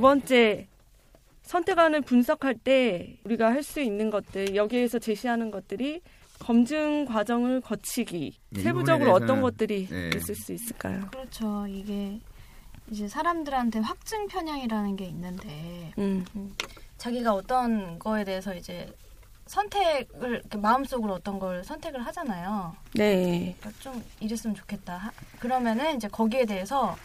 두 번째 선택안을 분석할 때 우리가 할 수 있는 것들 여기에서 제시하는 것들이 검증 과정을 거치기 네, 이 세부적으로 어떤 것들이 네. 있을 수 있을까요? 그렇죠. 이게 이제 사람들한테 확증 편향이라는 게 있는데 음, 자기가 어떤 거에 대해서 이제 선택을 마음속으로 어떤 걸 선택을 하잖아요. 네, 그러니까 좀 이랬으면 좋겠다. 하- 그러면은 이제 거기에 대해서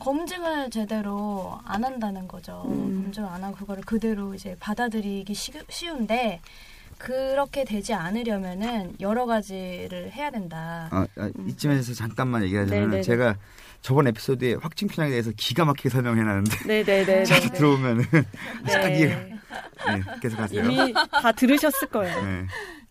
검증을 제대로 안 한다는 거죠. 음. 검증 안 하고 그거를 그대로 이제 받아들이기 쉬, 쉬운데 그렇게 되지 않으려면은 여러 가지를 해야 된다. 아, 아, 이쯤에서 잠깐만 얘기하자면 네네네. 제가 저번 에피소드에 확증 편향에 대해서 기가 막히게 설명해 놨는데 네, 네, 네, 자주 네. 들어오면은 딱 이해. 네. 네, 계속하세요. 이미 다 들으셨을 거예요. 네.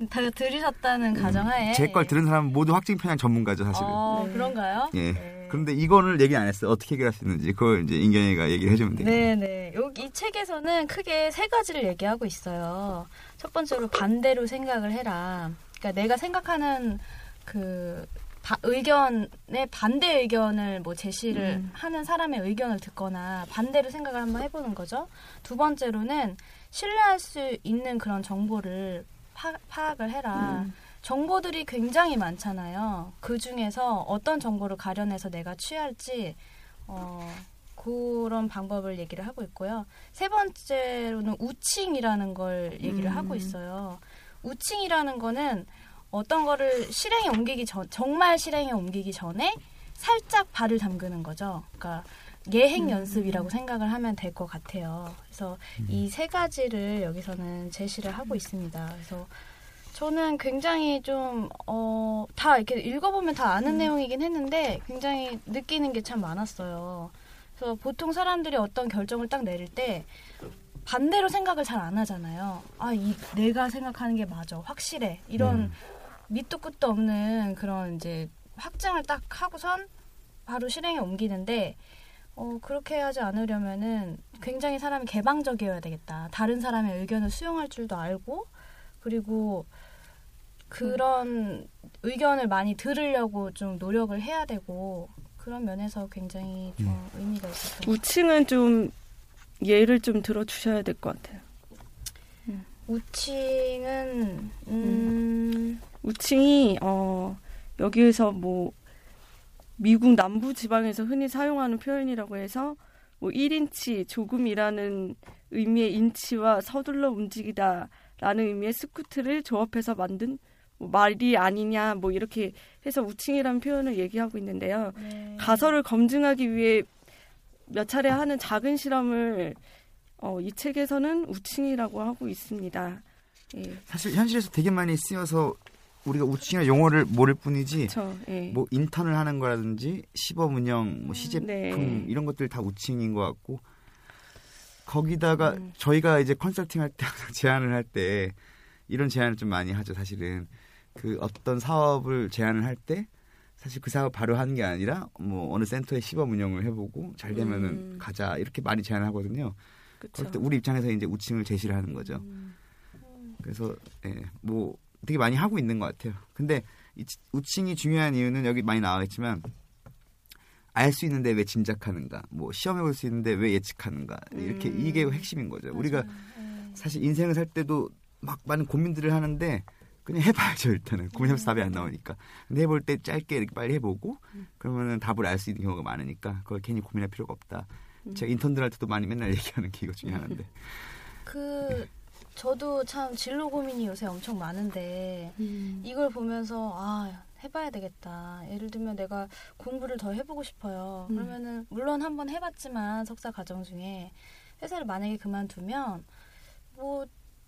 다 들으셨다는 가정하에 제걸 들은 사람은 모두 확증 편향 전문가죠, 사실은. 어, 네. 그런가요? 예. 네. 그런데 이거를 얘기 안 했어요. 어떻게 해결할 수 있는지. 그걸 이제 인견이가 얘기를 해주면 돼요. 네네. 여기 이 책에서는 크게 세 가지를 얘기하고 있어요. 첫 번째로 반대로 생각을 해라. 그러니까 내가 생각하는 그 바- 의견의 반대 의견을 뭐 제시를 음. 하는 사람의 의견을 듣거나 반대로 생각을 한번 해보는 거죠. 두 번째로는 신뢰할 수 있는 그런 정보를 파, 파악을 해라. 음. 정보들이 굉장히 많잖아요. 그 중에서 어떤 정보를 가려내서 내가 취할지 어, 그런 방법을 얘기를 하고 있고요. 세 번째로는 우칭이라는 걸 얘기를 음. 하고 있어요. 우칭이라는 거는 어떤 거를 실행에 옮기기 전, 정말 실행에 옮기기 전에 살짝 발을 담그는 거죠. 그러니까 예행 연습이라고 생각을 하면 될 것 같아요. 그래서 이세 가지를 여기서는 제시를 하고 있습니다. 그래서 저는 굉장히 좀, 어, 다 이렇게 읽어보면 다 아는 내용이긴 했는데 굉장히 느끼는 게 참 많았어요. 그래서 보통 사람들이 어떤 결정을 딱 내릴 때 반대로 생각을 잘 안 하잖아요. 아, 이, 내가 생각하는 게 맞아. 확실해. 이런 밑도 끝도 없는 그런 이제 확증을 딱 하고선 바로 실행에 옮기는데 어, 그렇게 하지 않으려면은 굉장히 사람이 개방적이어야 되겠다. 다른 사람의 의견을 수용할 줄도 알고 그리고 그런 의견을 많이 들으려고 좀 노력을 해야 되고 그런 면에서 굉장히 좀 의미가 있었던 것 같아요. 우칭은 좀 예를 좀 들어주셔야 될 것 같아요. 우칭은 음, 우칭이 어 여기에서 뭐 미국 남부 지방에서 흔히 사용하는 표현이라고 해서 뭐 1인치 조금이라는 의미의 인치와 서둘러 움직이다라는 의미의 스쿠트를 조합해서 만든 뭐 말이 아니냐 뭐 이렇게 해서 우칭이라는 표현을 얘기하고 있는데요. 네. 가설을 검증하기 위해 몇 차례 하는 작은 실험을 어, 이 책에서는 우칭이라고 하고 있습니다. 예, 사실 현실에서 되게 많이 쓰여서 우리가 우칭이나 용어를 모를 뿐이지 그렇죠. 예. 뭐 인턴을 하는 거라든지 시범 운영, 뭐 시제품 네. 이런 것들 다 우칭인 것 같고 거기다가 음. 저희가 이제 컨설팅 할때 항상 제안을 할 때 이런 제안을 좀 많이 하죠 사실은 그 어떤 사업을 제안을 할 때 사실 그 사업 바로 하는 게 아니라 뭐 어느 센터에 시범 운영을 해보고 잘 되면은 음. 가자 이렇게 많이 제안을 하거든요. 그쵸. 그럴 때 우리 입장에서 이제 우칭을 제시를 하는 거죠. 음. 그래서 예, 뭐 되게 많이 하고 있는 것 같아요. 근데 이 치- 우칭이 중요한 이유는 여기 많이 나와 있지만 알 수 있는데 왜 짐작하는가, 뭐 시험해 볼 수 있는데 왜 예측하는가 이렇게 음. 이게 핵심인 거죠. 우리가 사실 인생을 살 때도 막 많은 고민들을 하는데 그냥 해봐야죠 일단은. 고민해서 답이 안 나오니까. 근데 해볼 때 짧게 이렇게 빨리 해보고 그러면은 답을 알 수 있는 경우가 많으니까 그걸 괜히 고민할 필요가 없다. 제가 인턴들한테도 많이 맨날 얘기하는 게 이것 중에 하나인데. 그 저도 참 진로 고민이 요새 엄청 많은데 이걸 보면서 아 해봐야 되겠다. 예를 들면 내가 공부를 더 해보고 싶어요. 음. 그러면은 물론 한번 해봤지만 석사 과정 중에 회사를 만약에 그만두면 뭐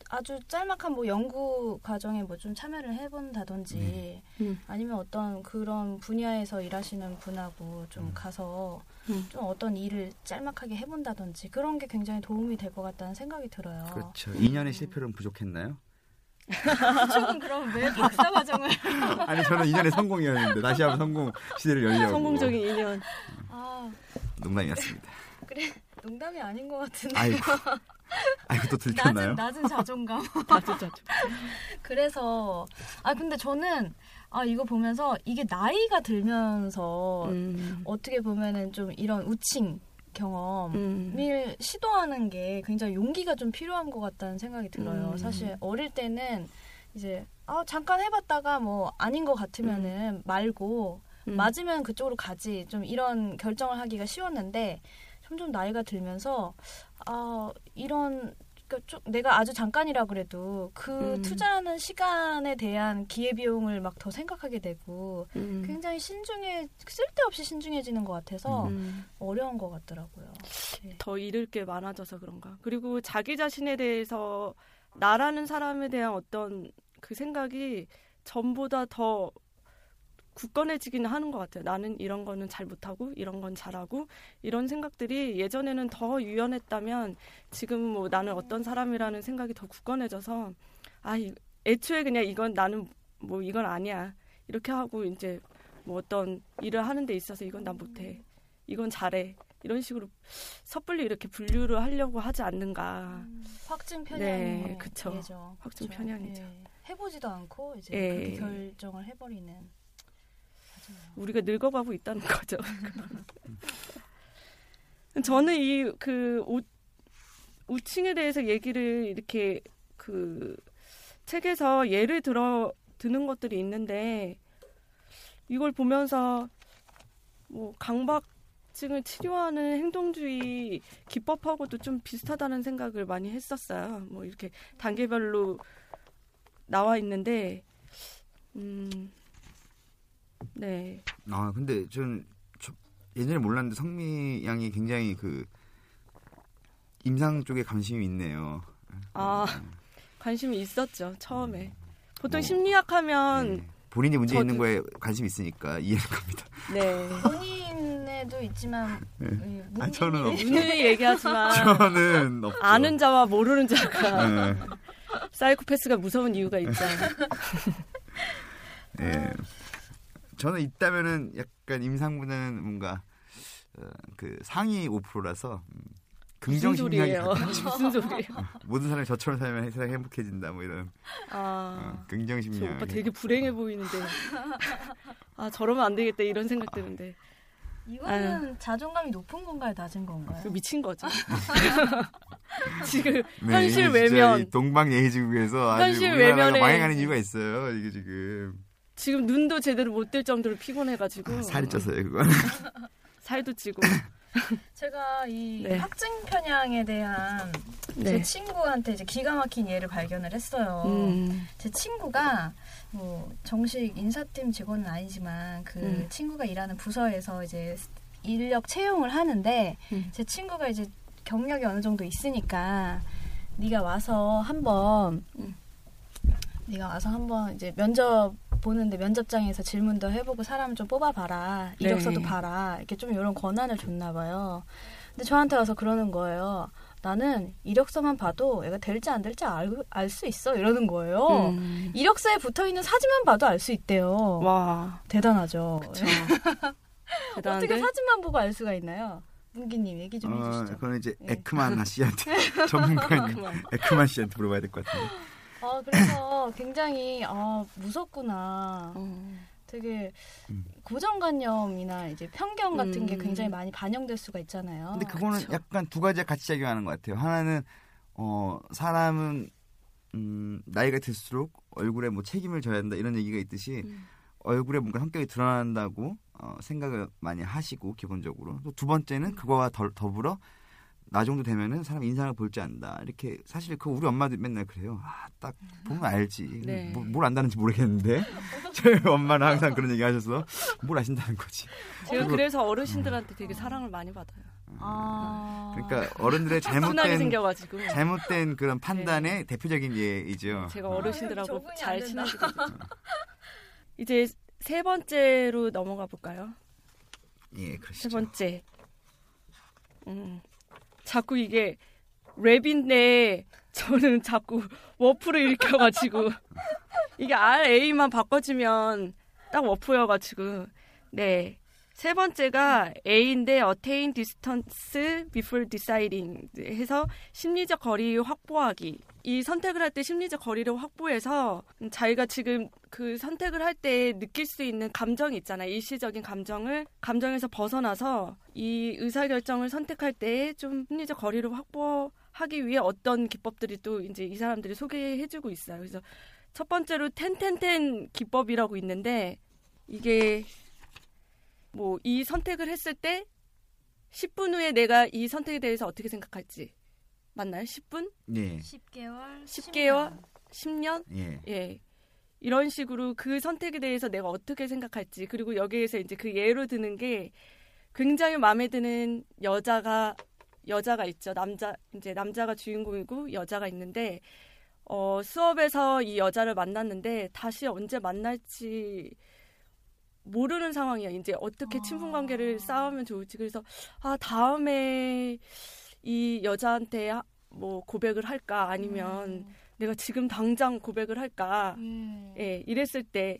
아주 짤막한 뭐 연구 과정에 뭐 좀 참여를 해본다든지 음. 아니면 어떤 그런 분야에서 일하시는 분하고 좀 가서 음. 좀 어떤 일을 짤막하게 해본다든지 그런 게 굉장히 도움이 될 것 같다는 생각이 들어요. 그렇죠 2년의 실패로는 부족했나요? 그쪽은 그럼 왜 박사 과정을 아니 저는 2년의 성공이었는데 다시 한번 성공 시대를 열려고 성공적인 인연. 아 농담이었습니다 그래 농담이 아닌 것 같은데 아이고 아이고 또 들켰나요? 낮은 낮은 자존감. 자주 자주. 그래서 아 근데 저는 아 이거 보면서 이게 나이가 들면서 음. 어떻게 보면은 좀 이런 우칭 경험을 음. 시도하는 게 굉장히 용기가 좀 필요한 것 같다는 생각이 들어요. 음. 사실 어릴 때는 이제 아 잠깐 해봤다가 뭐 아닌 것 같으면은 말고 음. 맞으면 그쪽으로 가지 좀 이런 결정을 하기가 쉬웠는데 점점 나이가 들면서 아 이런 그러니까 좀 내가 아주 잠깐이라 그래도 그 음. 투자하는 시간에 대한 기회 비용을 막 더 생각하게 되고 음. 굉장히 신중해 쓸데없이 신중해지는 것 같아서 음. 어려운 것 같더라고요. 네. 더 잃을 게 많아져서 그런가. 그리고 자기 자신에 대해서 나라는 사람에 대한 어떤 그 생각이 전보다 더 굳건해지기는 하는 것 같아요. 나는 이런 거는 잘 못하고 이런 건 잘하고 이런 생각들이 예전에는 더 유연했다면 지금 뭐 나는 어떤 사람이라는 생각이 더 굳건해져서 아 이- 애초에 그냥 이건 나는 뭐 이건 아니야 이렇게 하고 이제 뭐 어떤 일을 하는 데 있어서 이건 난 못해 이건 잘해 이런 식으로 섣불리 이렇게 분류를 하려고 하지 않는가 확증 네, 편향의 그쵸. 예죠. 확증 그쵸. 편향이죠. 예. 해보지도 않고 이제 예. 그렇게 결정을 해버리는. 맞아요. 우리가 늙어가고 있다는 거죠. 저는 이그 우칭에 대해서 얘기를 이렇게 그 책에서 예를 들어 드는 것들이 있는데 이걸 보면서 뭐 강박증을 치료하는 행동주의 기법하고도 좀 비슷하다는 생각을 많이 했었어요. 뭐 이렇게 단계별로 나와 있는데 음 네. 아 근데 저는 저 예전에 몰랐는데 성미 양이 굉장히 그 임상 쪽에 관심이 있네요. 아 관심이 있었죠 처음에 보통 뭐, 심리학 하면 네. 본인이 문제 저도- 있는 거에 관심 이 있으니까 이해는 갑니다. 네 본인에도 있지만 네. 이 아, 저는 문제는 없죠. 오늘 얘기하지만 저는 없죠. 아는 자와 모르는 자가 네. 사이코패스가 무서운 이유가 있죠. 예. 저는 있다면은 약간 임상보다는 뭔가 어, 그 상위 5%라서 음, 긍정 소리예요? 무슨 소리예요? 모든 사람이 저처럼 살면 세상이 행복해진다 뭐 이런 아, 어, 긍정 저 심리학. 오빠 되게 불행해 보이는데 아 저러면 안 되겠다 이런 생각 드는데 이거는 자존감이 높은 건가요, 낮은 건가요? 그 미친 거죠. 지금 네, 현실 외면 이 동방 예의지국에서 아주 현실 외면에- 망해가는 이유가 있어요. 이게 지금 지금 눈도 제대로 못 뜰 정도로 피곤해가지고 아, 살이 쪄서요 그건. 살도 찌고 제가 이 네. 확증 편향에 대한 제 네. 친구한테 이제 기가 막힌 예를 발견을 했어요. 음, 제 친구가 뭐 정식 인사팀 직원은 아니지만 그 음. 친구가 일하는 부서에서 이제 인력 채용을 하는데 음. 제 친구가 이제 경력이 어느 정도 있으니까 네가 와서 한번 음. 네가 와서 한번 이제 면접 보는데 면접장에서 질문도 해보고 사람 좀 뽑아봐라 이력서도 네. 봐라 이렇게 좀 이런 권한을 줬나 봐요. 근데 저한테 와서 그러는 거예요. 나는 이력서만 봐도 얘가 될지 안 될지 알 수 있어 이러는 거예요. 음. 이력서에 붙어 있는 사진만 봐도 알 수 있대요. 와 대단하죠. 저 어떻게 사진만 보고 알 수가 있나요? 문기님 얘기 좀 어, 해주시죠. 그건 이제 네. 에크만 씨한테 전문가인. 에크만 씨한테 물어봐야 될 것 같은데. 아 그래서 굉장히 아 무섭구나. 어. 되게 음. 고정관념이나 이제 편견 같은 게 음. 굉장히 많이 반영될 수가 있잖아요. 근데 그거는 그쵸. 약간 두 가지가 같이 작용하는 것 같아요. 하나는 어 사람은 음 나이가 들수록 얼굴에 뭐 책임을 져야 한다 이런 얘기가 있듯이 음. 얼굴에 뭔가 성격이 드러난다고 어, 생각을 많이 하시고 기본적으로 또 두 번째는 그거와 더, 더불어 나 정도 되면은 사람 인상을 볼줄 안다 이렇게 사실 그 우리 엄마도 맨날 그래요 아 딱 보면 알지 네. 뭐, 뭘 안다는지 모르겠는데 저희 엄마는 항상 그런 얘기 하셔서 뭘 아신다는 거지 제가 그리고- 그래서 어르신들한테 되게 사랑을 많이 받아요. 아. 그러니까 어른들의 잘못된 생겨가지고 잘못된 그런 판단의 대표적인 예이죠 제가 어르신들하고 안 잘. 친해지거든요. 이제 세 번째로 넘어가 볼까요? 예세 그러시죠 번째. 음, 자꾸 이게 랩인데 저는 자꾸 워프를 일으켜가지고 이게 R A만 바꿔주면 딱 워프여가지고 네. 세 번째가 A인데 attain distance before deciding 해서 심리적 거리 확보하기. 이 선택을 할 때 심리적 거리를 확보해서 자기가 지금 그 선택을 할 때 느낄 수 있는 감정이 있잖아요. 일시적인 감정을 감정에서 벗어나서 이 의사 결정을 선택할 때 좀 심리적 거리를 확보하기 위해 어떤 기법들이 또 이제 이 사람들이 소개해 주고 있어요. 그래서 첫 번째로 텐텐텐 기법이라고 있는데 이게 뭐 이 선택을 했을 때 10분 후에 내가 이 선택에 대해서 어떻게 생각할지 맞나요? 10분? 예 10개월, 10개월? 10년? 예. 예. 이런 식으로 그 선택에 대해서 내가 어떻게 생각할지 그리고 여기에서 이제 그 예로 드는 게 굉장히 마음에 드는 여자가 여자가 있죠. 남자 이제 남자가 주인공이고 여자가 있는데 어 수업에서 이 여자를 만났는데 다시 언제 만날지 모르는 상황이야. 이제 어떻게 친분 관계를 쌓으면 좋을지. 그래서 아 다음에 이 여자한테 하- 뭐 고백을 할까? 아니면 내가 지금 당장 고백을 할까? 음. 예 이랬을 때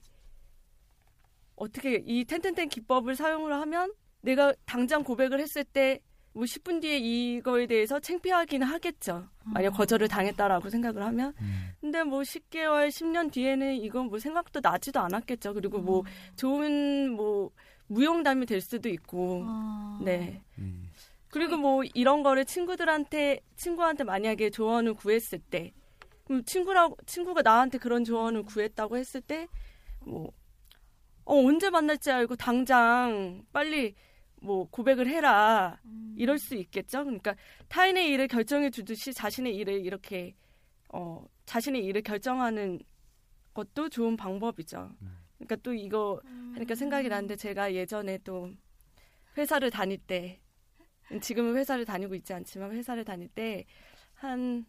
어떻게 이 텐텐텐 기법을 사용을 하면 내가 당장 고백을 했을 때 뭐 10분 뒤에 이거에 대해서 창피하기는 하겠죠. 만약 거절을 당했다라고 생각을 하면. 근데 뭐 10개월, 10년 뒤에는 이건 뭐 생각도 나지도 않았겠죠. 그리고 뭐 좋은 뭐 무용담이 될 수도 있고. 아. 네. 음. 그리고 뭐 이런 거를 친구들한테 친구한테 만약에 조언을 구했을 때 그럼 친구라고 친구가 나한테 그런 조언을 구했다고 했을 때뭐 어, 언제 만날지 알고 당장 빨리 뭐 고백을 해라 이럴 수 있겠죠. 그러니까 타인의 일을 결정해 주듯이 자신의 일을 이렇게 어 자신의 일을 결정하는 것도 좋은 방법이죠. 그러니까 또 이거 하니까 생각이 나는데 제가 예전에 또 회사를 다닐 때 지금은 회사를 다니고 있지 않지만 회사를 다닐 때 한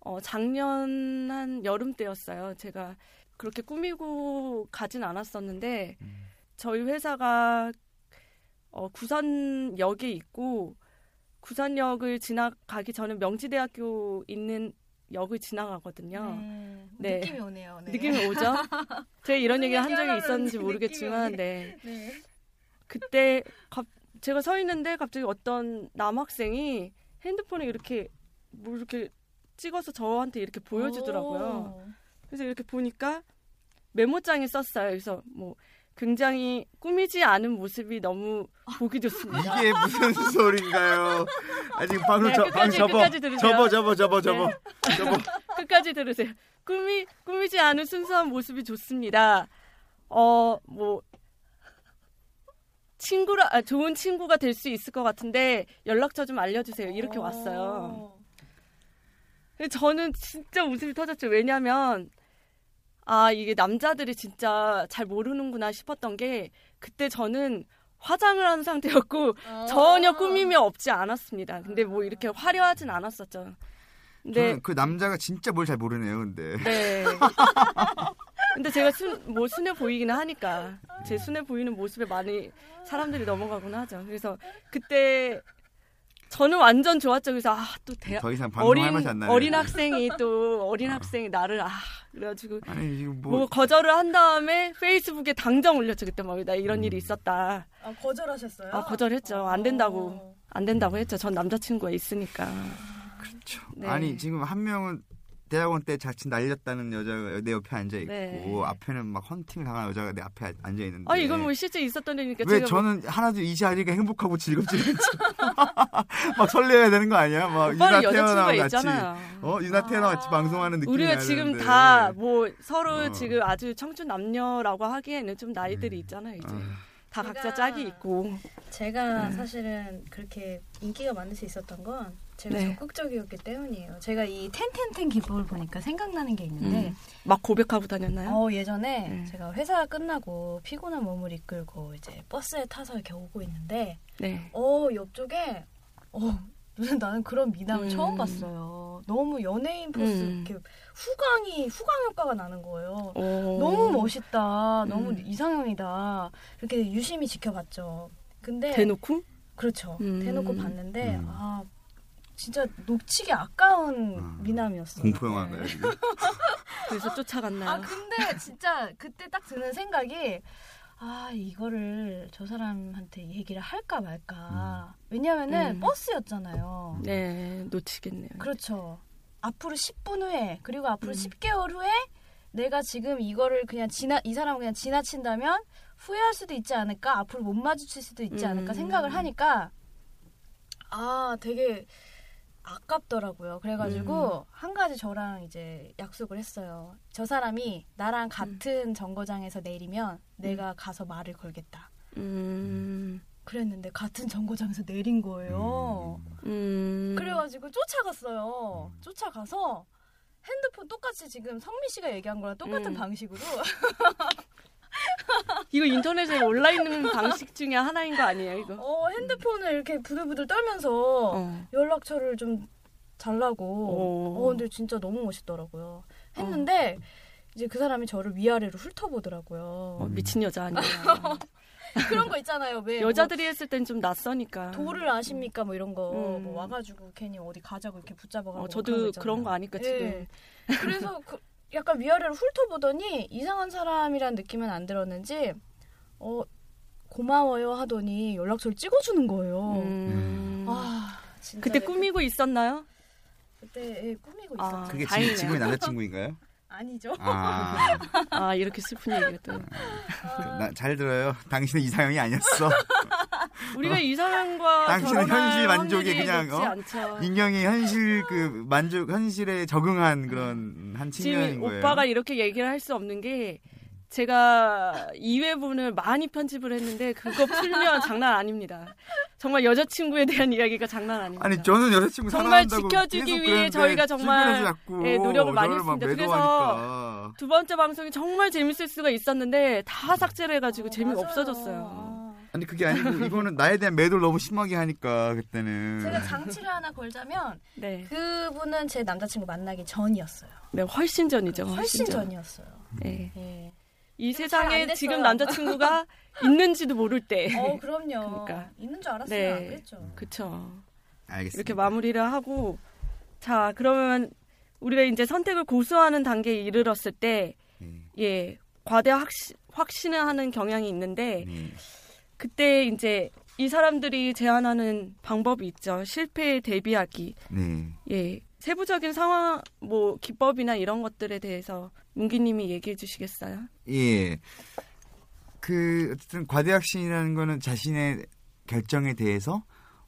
어, 작년 한 여름 때였어요. 제가 그렇게 꾸미고 가진 않았었는데 저희 회사가 어, 구산역에 있고 구산역을 지나가기 전에 명지대학교 있는 역을 지나가거든요. 네. 네. 느낌이 오네요. 네. 느낌이 오죠? 제가 이런 얘기 한 적이 있었는지 모르겠지만, 네. 네. 그때 갑- 제가 서 있는데 갑자기 어떤 남학생이 핸드폰에 이렇게 뭐 이렇게 찍어서 저한테 이렇게 보여주더라고요. 오. 그래서 이렇게 보니까 메모장에 썼어요. 그래서 뭐 굉장히 꾸미지 않은 모습이 너무 보기 좋습니다. 이게 무슨 소린가요? 아직 방금 네, 저, 끝까지, 방금 접어, 끝까지 들으세요. 접어, 접어, 접어, 네. 접어, 접어. 끝까지 들으세요. 꾸미 꾸미지 않은 순수한 모습이 좋습니다. 어 뭐 친구라 아, 좋은 친구가 될 수 있을 것 같은데 연락처 좀 알려주세요. 이렇게 왔어요. 근데 저는 진짜 웃음이 터졌죠. 왜냐면 아 이게 남자들이 진짜 잘 모르는구나 싶었던 게 그때 저는 화장을 한 상태였고 어. 전혀 꾸밈이 없지 않았습니다. 근데 뭐 이렇게 화려하진 않았었죠. 근데 저는 그 남자가 진짜 뭘 잘 모르네요, 근데. 네. 근데 제가 순, 뭐 순해 보이기는 하니까 제 순해 보이는 모습에 많이 사람들이 넘어가곤 하죠. 그래서 그때 저는 완전 좋았죠. 그래서 아 또 대학 더 이상 방송할 어린 맛이 안 나네. 어린 학생이 또 어린 학생이 나를 아 그래가지고 아니 지금 뭐, 뭐, 거절을 한 다음에 페이스북에 당장 올렸죠. 그때 막 나 이런 음. 일이 있었다. 아, 거절하셨어요? 아 거절했죠. 안 된다고 어. 안 된다고 했죠. 전 남자친구가 있으니까. 그렇죠. 네. 아니 지금 한 명은 대학원 때 자칫 날렸다는 여자가 내 옆에 앉아 있고 네. 앞에는 막 헌팅을 당한 여자가 내 앞에 앉아 있는데 아 이건 뭐 실제 있었던 일이니까 왜 제가 뭐- 저는 하나도 이 자리가 행복하고 즐겁지 않죠? 막 설레야 되는 거 아니야? 막 유나 여자친구가 같이 있잖아요. 어 유나 태어나와 같이 방송하는 느낌이 우리가 지금. 다 뭐 서로 어. 지금 아주 청춘 남녀라고 하기에는 좀 나이들이 있잖아요. 이제 어. 다 각자 짝이 있고. 제가 네. 사실은 그렇게 인기가 많을 수 있었던 건 제가 네. 적극적이었기 때문이에요. 제가 이 텐텐텐 기법을 보니까 생각나는 게 있는데 음. 막 고백하고 다녔나요? 어, 예전에 네. 제가 회사 끝나고 피곤한 몸을 이끌고 이제 버스에 타서 이렇게 오고 있는데 네. 어 옆쪽에 어 무슨 나는 그런 미남을 음. 처음 봤어요. 너무 연예인 포스 음. 이렇게 후광이 후광 효과가 나는 거예요. 어. 너무 멋있다. 너무 음. 이상형이다. 이렇게 유심히 지켜봤죠. 근데 대놓고? 그렇죠. 음. 대놓고 봤는데 음. 아 진짜 놓치기 아까운 음. 미남이었어요. 공포 영화인가요? 네. 지금? 그래서 쫓아갔나요? 아 근데 진짜 그때 딱 드는 생각이 아 이거를 저 사람한테 얘기를 할까 말까. 왜냐면은 음. 버스였잖아요. 네, 놓치겠네요. 그렇죠. 앞으로 10분 후에 그리고 앞으로 음. 10개월 후에 내가 지금 이거를 그냥 지나 이 사람을 그냥 지나친다면 후회할 수도 있지 않을까 앞으로 못 마주칠 수도 있지 않을까 음. 생각을 하니까 아 되게 아깝더라고요. 그래가지고 음. 한 가지 저랑 이제 약속을 했어요. 저 사람이 나랑 같은 정거장에서 내리면 내가 가서 말을 걸겠다. 음. 그랬는데 같은 정거장에서 내린 거예요. 음. 그래가지고 쫓아갔어요. 쫓아가서 핸드폰 똑같이 지금 성민 씨가 얘기한 거랑 똑같은 음. 방식으로 이거 인터넷에 올라 있는 방식 중에 하나인 거 아니에요, 이거? 어, 핸드폰을 이렇게 부들부들 떨면서 어. 연락처를 좀 달라고. 어. 어, 근데 진짜 너무 멋있더라고요. 했는데 이제 그 사람이 저를 위아래로 훑어보더라고요. 어, 미친 여자 아니에요. 그런 거 있잖아요. 왜 여자들이 했을 땐 좀 낯서니까. 뭐 도를 아십니까? 뭐 이런 거 음. 뭐 와가지고 괜히 어디 가자고 이렇게 붙잡아가고 어, 저도 그런 거 아니까 지금. 예. 그래서 그 약간 위아래로 훑어보더니 이상한 사람이란 느낌은 안 들었는지 어 고마워요 하더니 연락처를 찍어주는 거예요. 음. 아 진짜 그때 꾸미고 있었나요? 그때 예, 꾸미고 아. 있었죠. 그게 다행이네요. 지금 지금의 남자친구인가요? 아니죠. 아, 아 이렇게 슬픈 얘기가 또. 나, 잘 들어요. 당신은 이상형이 아니었어. 우리가 이상형과 당신은 현실 만족에 그냥, 어? 민경이 현실 그 만족 현실에 적응한 그런 한 측면인 거예요. 오빠가 이렇게 얘기를 할 수 없는 게 제가 2회분을 많이 편집을 했는데 그거 풀면 장난 아닙니다. 정말 여자친구에 대한 이야기가 장난 아닙니다. 아니 저는 여자친구 정말 지켜주기 위해 저희가 정말, 예, 노력을 많이 했습니다. 그래서. 두 번째 방송이 정말 재밌을 수가 있었는데 다 삭제를 해가지고 어, 재미가. 없어졌어요. 아니 그게 아니고 이거는 나에 대한 매도를 너무 심하게 하니까 그때는 제가 장치를 하나 걸자면 네, 그분은 제 남자친구 만나기 전이었어요. 네 훨씬 전이죠. 훨씬 전. 전이었어요. 예. 예. 이 세상에. 지금 남자친구가 있는지도 모를 때. 어 그럼요. 그러니까. 있는 줄 알았으면 네. 안 그랬죠. 그쵸. 알겠습니다. 이렇게 마무리를 하고 자 그러면 우리가 이제 선택을 고수하는 단계에 이르렀을 때 네. 예, 과대 확신, 확신을 하는 경향이 있는데 네. 그때 이제 이 사람들이 제안하는 방법이 있죠. 실패에 대비하기. 네. 예. 세부적인 상황, 뭐, 기법이나 이런 것들에 대해서 문기님이 얘기해 주시겠어요? 예. 그 어쨌든 과대확신이라는 거는 자신의 결정에 대해서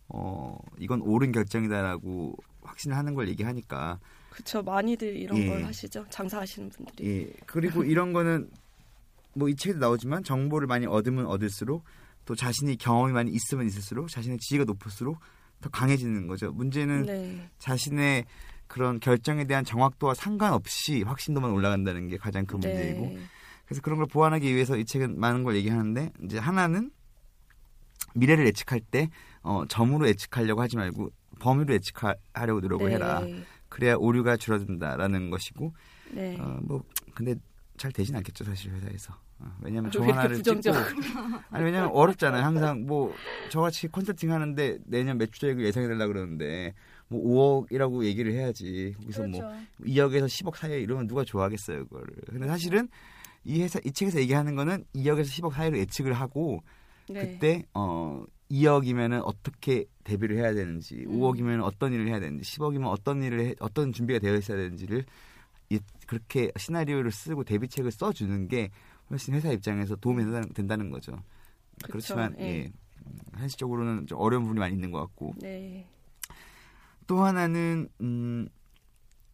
어 이건 옳은 결정이다라고 확신을 하는 걸 얘기하니까 그쵸. 많이들 이런 예. 걸 하시죠. 장사하시는 분들이. 예. 그리고 이런 거는 뭐 이 책에도 나오지만 정보를 많이 얻으면 얻을수록 또 자신이 경험이 많이 있으면 있을수록 자신의 지위가 높을수록 더 강해지는 거죠. 문제는 네. 자신의 그런 결정에 대한 정확도와 상관없이 확신도만 올라간다는 게 가장 큰 문제이고 네. 그래서 그런 걸 보완하기 위해서 이 책은 많은 걸 얘기하는데 이제 하나는 미래를 예측할 때 어, 점으로 예측하려고 하지 말고 범위로 예측하려고 노력을 네. 해라. 그래야 오류가 줄어든다라는 것이고 네. 어, 뭐 근데 잘 되진 않겠죠 사실 회사에서. 어, 왜냐하면 왜저 하나를 부정적으로. 아니 왜냐면 어렵잖아요. 항상 뭐 저같이 컨설팅 하는데 내년 매출액을 예상해 달라 그러는데 뭐 5억이라고 얘기를 해야지. 거기서 뭐 그렇죠. 2억에서 10억 사이에 이러면 누가 좋아하겠어요, 그거를. 근데 사실은 이 회사 이 책에서 얘기하는 거는 2억에서 10억 사이로 예측을 하고 네. 그때 어 2억이면은 어떻게 대비를 해야 되는지, 음. 5억이면 어떤 일을 해야 되는지, 10억이면 어떤 일을 해, 어떤 준비가 되어 있어야 되는지를 이- 그렇게 시나리오를 쓰고 데뷔책을 써주는 게 훨씬 회사 입장에서 도움이 된다는, 거죠. 그쵸, 그렇지만 예. 예. 음, 현실적으로는 좀 어려운 부분이 많이 있는 것 같고 네. 또 하나는 음,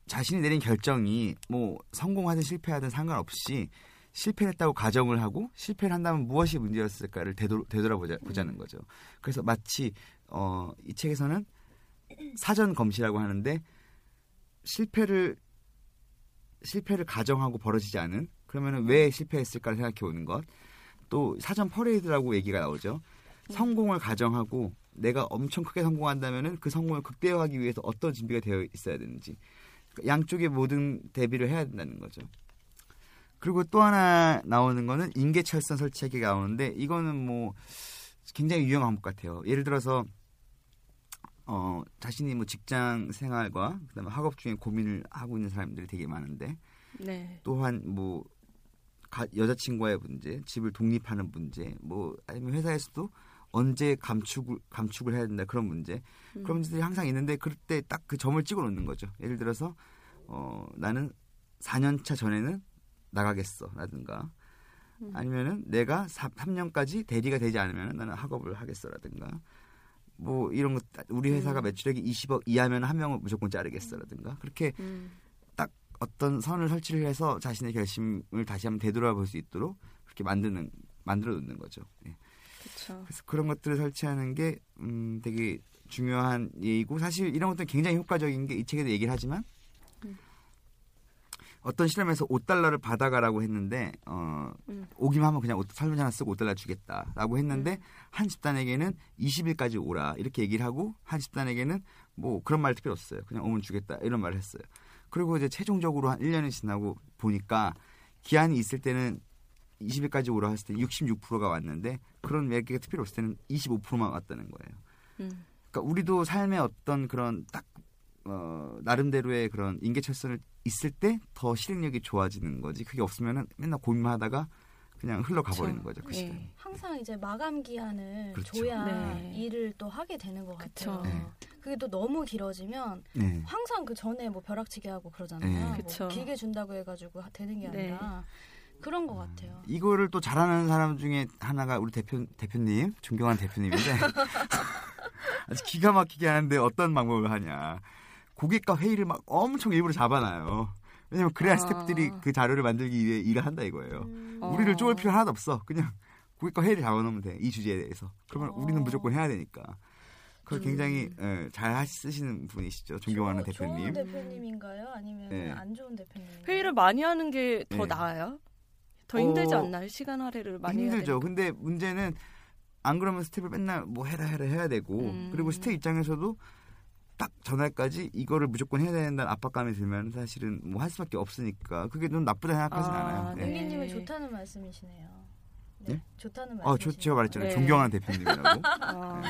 자신이 내린 결정이 뭐 성공하든 실패하든 상관없이 실패를 했다고 가정을 하고 실패를 한다면 무엇이 문제였을까를 되돌, 되돌아보자 보자는 거죠. 그래서 마치 어, 이 책에서는 사전 검시라고 하는데 실패를 실패를 가정하고 벌어지지 않은 그러면은 왜 실패했을까를 생각해 보는 것. 또 사전 퍼레이드라고 얘기가 나오죠. 성공을 가정하고 내가 엄청 크게 성공한다면은 그 성공을 극대화하기 위해서 어떤 준비가 되어 있어야 되는지 그러니까 양쪽의 모든 대비를 해야 된다는 거죠. 그리고 또 하나 나오는 거는 인계철선 설치하기가 나오는데 이거는 뭐 굉장히 유용한 것 같아요. 예를 들어서 어 자신이 뭐 직장 생활과 그다음에 학업 중에 고민을 하고 있는 사람들이 되게 많은데 네. 또한 뭐 가- 여자친구와의 문제, 집을 독립하는 문제, 뭐 아니면 회사에서도 언제 감축을 감축을 해야 된다 그런 문제 그런 문제들이 항상 있는데 그럴 때딱 그 점을 찍어 놓는 거죠. 예를 들어서 어 나는 4년 차 전에는 나가겠어라든가 아니면은 내가 3년까지 대리가 되지 않으면 나는 학업을 하겠어라든가 뭐 이런 것 우리 회사가 매출액이 20억 이하면 한 명을 무조건 자르겠어라든가 그렇게 음. 딱 어떤 선을 설치를 해서 자신의 결심을 다시 한번 되돌아볼 수 있도록 그렇게 만드는 만들어 놓는 거죠. 예. 그렇죠. 그래서 그런 것들을 설치하는 게 음, 되게 중요한 예이고 사실 이런 것들은 굉장히 효과적인 게 이 책에도 얘기를 하지만 음. 어떤 실험에서 5달러를 받아가라고 했는데 어, 음. 오기만 하면 그냥 옷, 설문지 하나 쓰고 5달러 주겠다라고 했는데 음. 한 집단에게는 20일까지 오라 이렇게 얘기를 하고 한 집단에게는 뭐 그런 말 필요 없어요. 그냥 오면 주겠다 이런 말을 했어요. 그리고 이제 최종적으로 한 1년이 지나고 보니까 기한이 있을 때는 20일까지 오라 했을 때 66%가 왔는데 그런 매개가 필요 없을 때는 25%만 왔다는 거예요. 음. 그러니까 우리도 삶의 어떤 그런 딱 어, 나름대로의 그런 인계철선을 있을 때 더 실행력이 좋아지는 거지. 그게 없으면은 맨날 고민만 하다가 그냥 흘러가 버리는 거죠. 그 예. 시간. 항상 이제 마감 기한을 그렇죠. 줘야 네. 일을 또 하게 되는 것. 같아요. 네. 그게 또 너무 길어지면 네. 항상 그 전에 뭐 벼락치기 하고 그러잖아요. 네. 뭐 그쵸. 길게 준다고 해가지고 하- 되는 게 네. 아니라 그런 것 같아요. 이거를 또 잘하는 사람 중에 하나가 우리 대표 대표님 존경하는 대표님인데 아주 기가 막히게 하는데 어떤 방법을 하냐 고객과 회의를 막 엄청 일부러 잡아놔요. 왜냐면 그래야 아. 스태프들이 그 자료를 만들기 위해 일을 한다 이거예요. 어. 우리를 쪼을 필요 하나도 없어. 그냥 고객과 회의를 잡아놓으면 돼. 이 주제에 대해서. 그러면 어. 우리는 무조건 해야 되니까. 그걸 음. 굉장히 예, 잘 하- 쓰시는 분이시죠. 존경하는 좋- 대표님. 좋은 대표님인가요? 아니면 네. 안 좋은 대표님? 회의를 많이 하는 게더 네. 나아요? 더 힘들지 어, 않나요? 시간 할애를 많이 해야 힘들죠. 근데 문제는 안 그러면 스태프를 맨날 뭐 해라 해라 해야 되고 음. 그리고 스태프 입장에서도 딱 전날까지 이거를 무조건 해야 된다는 압박감이 들면 사실은 뭐 할 수밖에 없으니까 그게 좀 나쁘다 생각하진 아, 않아요. 네. 네. 땡기님은 좋다는 말씀이시네요. 네, 네? 좋다는 어, 말씀이시네요. 저, 제가 말했잖아요. 네. 존경하는 대표님이라고. 아,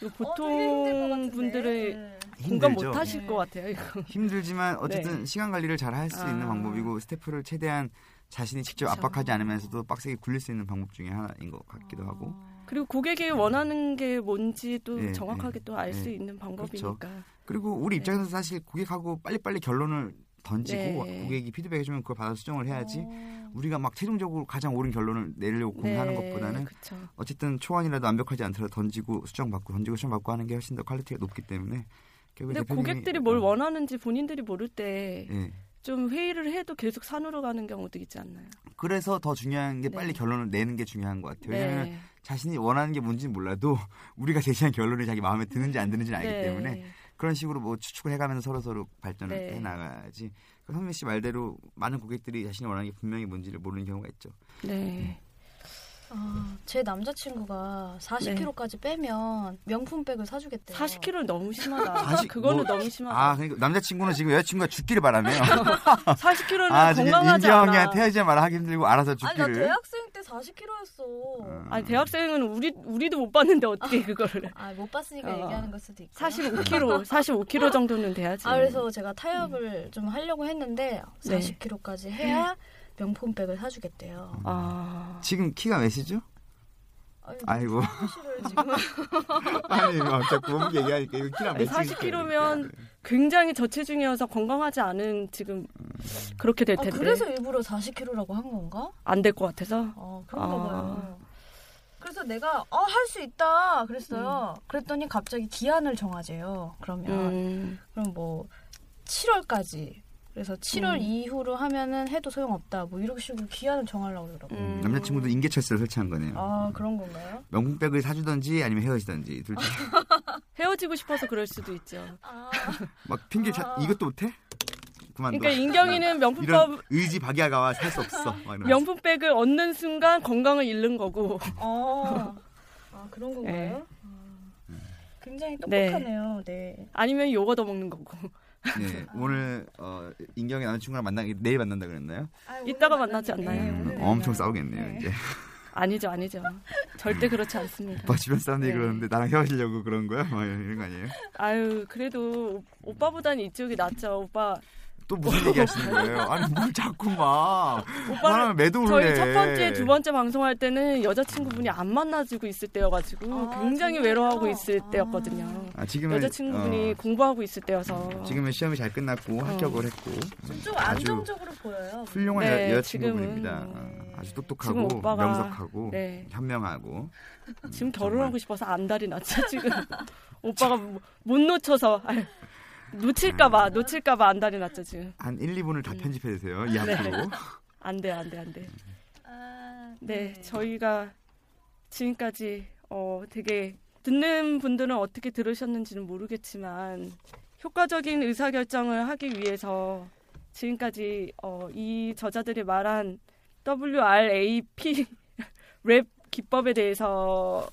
이거 어, 보통 같은데. 분들의 네. 공감 힘들죠. 못 하실 네. 것 같아요. 이거. 힘들지만 어쨌든 네. 시간 관리를 잘 할 수 있는 아. 방법이고 스태프를 최대한 자신이 직접 그쵸. 압박하지 않으면서도 빡세게 굴릴 수 있는 방법 중에 하나인 것 같기도 하고 그리고 고객이 원하는 게 뭔지 도 네, 정확하게 네. 또알수 네. 있는 방법이니까. 그리고 우리 네. 입장에서 사실 고객하고 빨리빨리 결론을 던지고 네. 고객이 피드백 해주면 그걸 받아 수정을 해야지 어. 우리가 막 최종적으로 가장 옳은 결론을 내려고 고민하는 것보다는 그쵸. 어쨌든 초안이라도 완벽하지 않더라도 던지고 수정받고 던지고 수정받고 하는 게 훨씬 더 quality가 높기 때문에 근데 고객들이 뭘 어, 원하는지 본인들이 모를 때좀 예. 회의를 해도 계속 산으로 가는 경우도 있지 않나요? 그래서 더 중요한 게 네. 빨리 결론을 내는 게 중요한 것 같아요. 왜냐하면 네. 자신이 원하는 게 뭔지 몰라도 우리가 제시한 결론이 자기 마음에 드는지 안 드는지 는 알기 네. 때문에 그런 식으로 뭐 추측을 해가면서 서로 서로 발전을 네. 해 나가야지. 그 선미 씨 말대로 많은 고객들이 자신이 원하는 게 분명히 뭔지를 모르는 경우가 있죠. 네. 아, 제 남자친구가 40kg까지 빼면 명품백을 사주겠대요. 40kg 너무 심하다. 40 그거는 뭐- 너무 아, 심하다. 그러니까 남자친구는 지금 여자친구가 죽기를 바라네요. 40kg는 아, 건강하지 않아. 헤어지자 말아 하기 힘들고 알아서 아니 나 죽기를. 대학생 때 40kg였어. 어. 아니 대학생은 우리 우리도 못 봤는데 어떻게 그거를? 아못 봤으니까 어. 얘기하는 걸 수도 있고. 45kg, 45kg 정도는 돼야지. 아 그래서 제가 타협을 좀 하려고 했는데 네. 40kg까지 해야 명품백을 사주겠대요. 아, 지금 키가 몇이죠? 아이고. 싫어요 지금. 아니 막 자꾸 몸 얘기하니까 이거 키랑 매칭 40kg면 굉장히 저체중이어서 건강하지 않은 지금 그렇게 될 아, 텐데 그래서 일부러 40kg라고 한 건가? 안 될 것 같아서 아 그런가 아. 봐요. 그래서 내가 어, 할 수 있다 그랬어요. 그랬더니 갑자기 기한을 정하재요. 그러면 음, 그럼 뭐 7월까지. 그래서 7월 음. 이후로 하면은 해도 소용없다. 뭐 이런 식으로 기한을 정하려고 그러더라고요. 음. 남자친구도 인계철새를 설치한 거네요. 아 그런 건가요? 명품백을 사주던지 아니면 헤어지던지 둘 중. 헤어지고 싶어서 그럴 수도 있죠. 아, 막 핑계 자, 아. 이것도 못해? 그만둬. 그러니까 인경이는 명품법 의지 박야가와 살 수 없어. 명품백을 얻는 순간 건강을 잃는 거고 어. 아 그런 건가요? 네. 아, 굉장히 네. 똑똑하네요. 네. 아니면 요거 더 먹는 거고 네, 오늘 어, 인경이 남자친구랑 만나 내일 만난다 그랬나요? 아, 이따가 만나지. 않나요? 음, 오늘 엄청. 싸우겠네요 네. 이제. 아니죠 아니죠 절대 그렇지 않습니다. 오빠 주변 사람들이 네. 그러는데 나랑 헤어지려고 그런 거야? 막 이런 거 아니에요? 아유 그래도 오- 오빠보다는 이쪽이 낫죠 오빠 또 무슨 얘기 하시는 거예요? 아니 뭘 자꾸 막 오빠는 매도를 저희 해. 첫 번째, 두 번째 방송할 때는 여자친구분이 안 만나주고 있을 때여가지고 아, 굉장히 정말요? 외로워하고 있을 아. 때였거든요. 아, 지금은 여자친구분이 어, 공부하고 있을 때여서. 지금은 시험이 잘 끝났고 합격을 했고 좀 아주 안정적으로 보여요. 훌륭한 네, 여- 여자친구분입니다. 지금은, 어, 아주 똑똑하고 오빠가- 명석하고 네. 현명하고 지금 정말. 결혼하고 싶어서 안달이 났죠, 지금. 오빠가 뭐- 못 놓쳐서. 아유, 놓칠까봐, 놓칠까봐 안달이 났죠, 지금. 한 1, 2분을 다 음. 편집해 주세요. 이 네. 앞으로. 안 돼, 안 돼, 안 돼. 아, 네, 저희가 지금까지 어, 되게 듣는 분들은 어떻게 들으셨는지는 모르겠지만 효과적인 의사 결정을 하기 위해서 지금까지 어, 이 저자들이 말한 WRAP 랩 기법에 대해서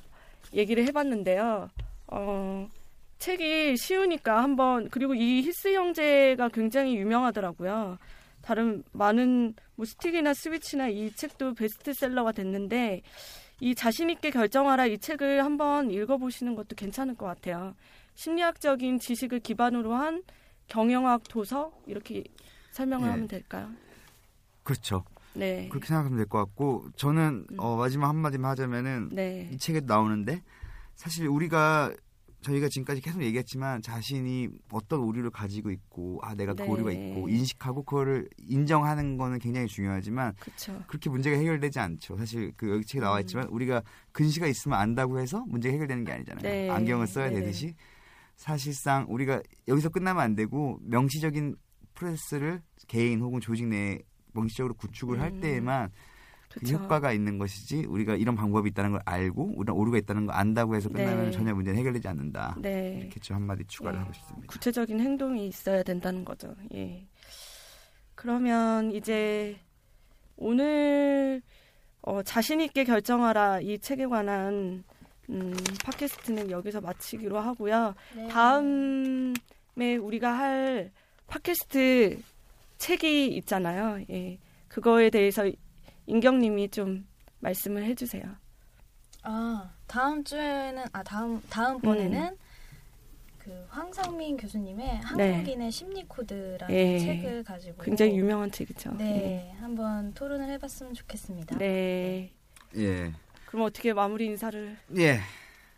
얘기를 해봤는데요. 어, 책이 쉬우니까 한번 그리고 이 히스 형제가 굉장히 유명하더라고요. 다른 많은 뭐 스틱이나 스위치나 이 책도 베스트셀러가 됐는데 이 자신 있게 결정하라 이 책을 한번 읽어보시는 것도 괜찮을 것 같아요. 심리학적인 지식을 기반으로 한 경영학 도서 이렇게 설명을 네. 하면 될까요? 그렇죠. 네, 그렇게 생각하면 될 것 같고 저는 음. 어, 마지막 한마디만 하자면은 네, 이 책에도 나오는데 사실 우리가 저희가 지금까지 계속 얘기했지만 자신이 어떤 오류를 가지고 있고 아 내가 그 네. 오류가 있고 인식하고 그거를 인정하는 거는 굉장히 중요하지만 그렇죠. 그렇게 문제가 해결되지 않죠. 사실 그 여기 책에 나와 있지만 우리가 근시가 있으면 안다고 해서 문제가 해결되는 게 아니잖아요. 네. 안경을 써야 네네. 되듯이 사실상 우리가 여기서 끝나면 안 되고 명시적인 프로세스를 개인 혹은 조직 내에 명시적으로 구축을 할 음. 때에만 그 그쵸. 효과가 있는 것이지 우리가 이런 방법이 있다는 걸 알고 우리가 오류가 있다는 걸 안다고 해서 끝나면 네. 전혀 문제는 해결되지 않는다. 네, 이렇게 좀 한마디 추가를 네. 하고 싶습니다. 구체적인 행동이 있어야 된다는 거죠. 예. 그러면 이제 오늘 어, 자신 있게 결정하라 이 책에 관한 음, 팟캐스트는 여기서 마치기로 하고요. 네. 다음에 우리가 할 팟캐스트 책이 있잖아요. 예. 그거에 대해서 인경님이 좀 말씀을 해주세요. 아 다음 주에는 아 다음 다음 번에는 그 황상민 교수님의 한국인의 심리 코드라는 예. 책을 가지고 굉장히 유명한 책이죠. 네 한번 토론을 해봤으면 좋겠습니다. 예. 네. 예, 그럼 어떻게 마무리 인사를? 예,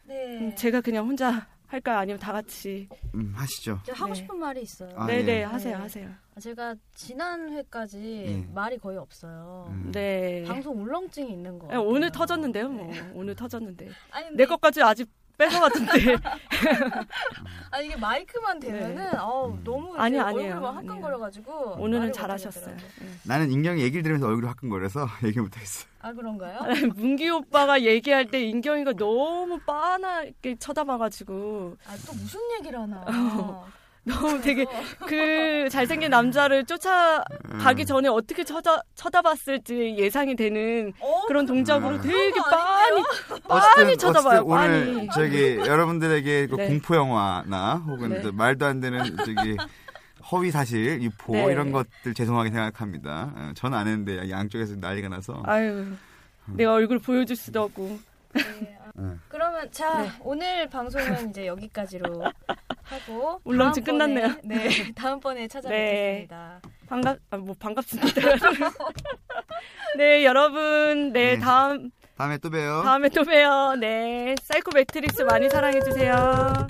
네. 음, 제가 그냥 혼자 할까요? 아니면 다 같이? 음, 하시죠. 하고 네. 싶은 말이 있어요. 아, 네네 예. 하세요 네. 하세요. 제가 지난 회까지 예. 말이 거의 없어요. 음. 네. 방송 울렁증이 있는 거. 예, 오늘 터졌는데요, 뭐 오늘 터졌는데 아니, 근데 내 것까지 아직 뺏어갔던데. 아 이게 마이크만 되면은 어 음. 너무 아니에요. 얼굴만 화끈거려가지고 오늘은 말을 잘하셨어요. 못하겠더라고요. 나는 인경이 얘기를 들으면서 얼굴이 화끈거려서 얘기 못하겠어. 아 그런가요? 예. 문기 오빠가 얘기할 때 인경이가 너무 빤하게 쳐다봐가지고 아 또 무슨 얘기를 하나? 어. 너무 되게 그 잘생긴 남자를 쫓아가기 전에 어떻게 쳐다 쳐다봤을지 예상이 되는 어, 그런 동작으로 음. 되게 빤히 빤히 쳐다봐요. 어쨌든 오늘 빤히. 저기 여러분들에게 그 네. 공포 영화나 혹은 네. 저 말도 안 되는 저기 허위 사실, 유포 네. 이런 것들 죄송하게 생각합니다. 어, 저는 안 했는데 양쪽에서 난리가 나서 아유 내가 얼굴 보여줄 수도 없고 네, 아, 응. 그러면 자 네. 오늘 방송은 이제 여기까지로 하고 울렁증 다음번에- 끝났네요. 네 다음번에 찾아뵙겠습니다. 반갑 아, 뭐 반갑습니다. 네 여러분 네 네. 다음 다음에 또 봬요. 다음에 또 봬요. 네. 사이코 매트릭스 많이 사랑해 주세요.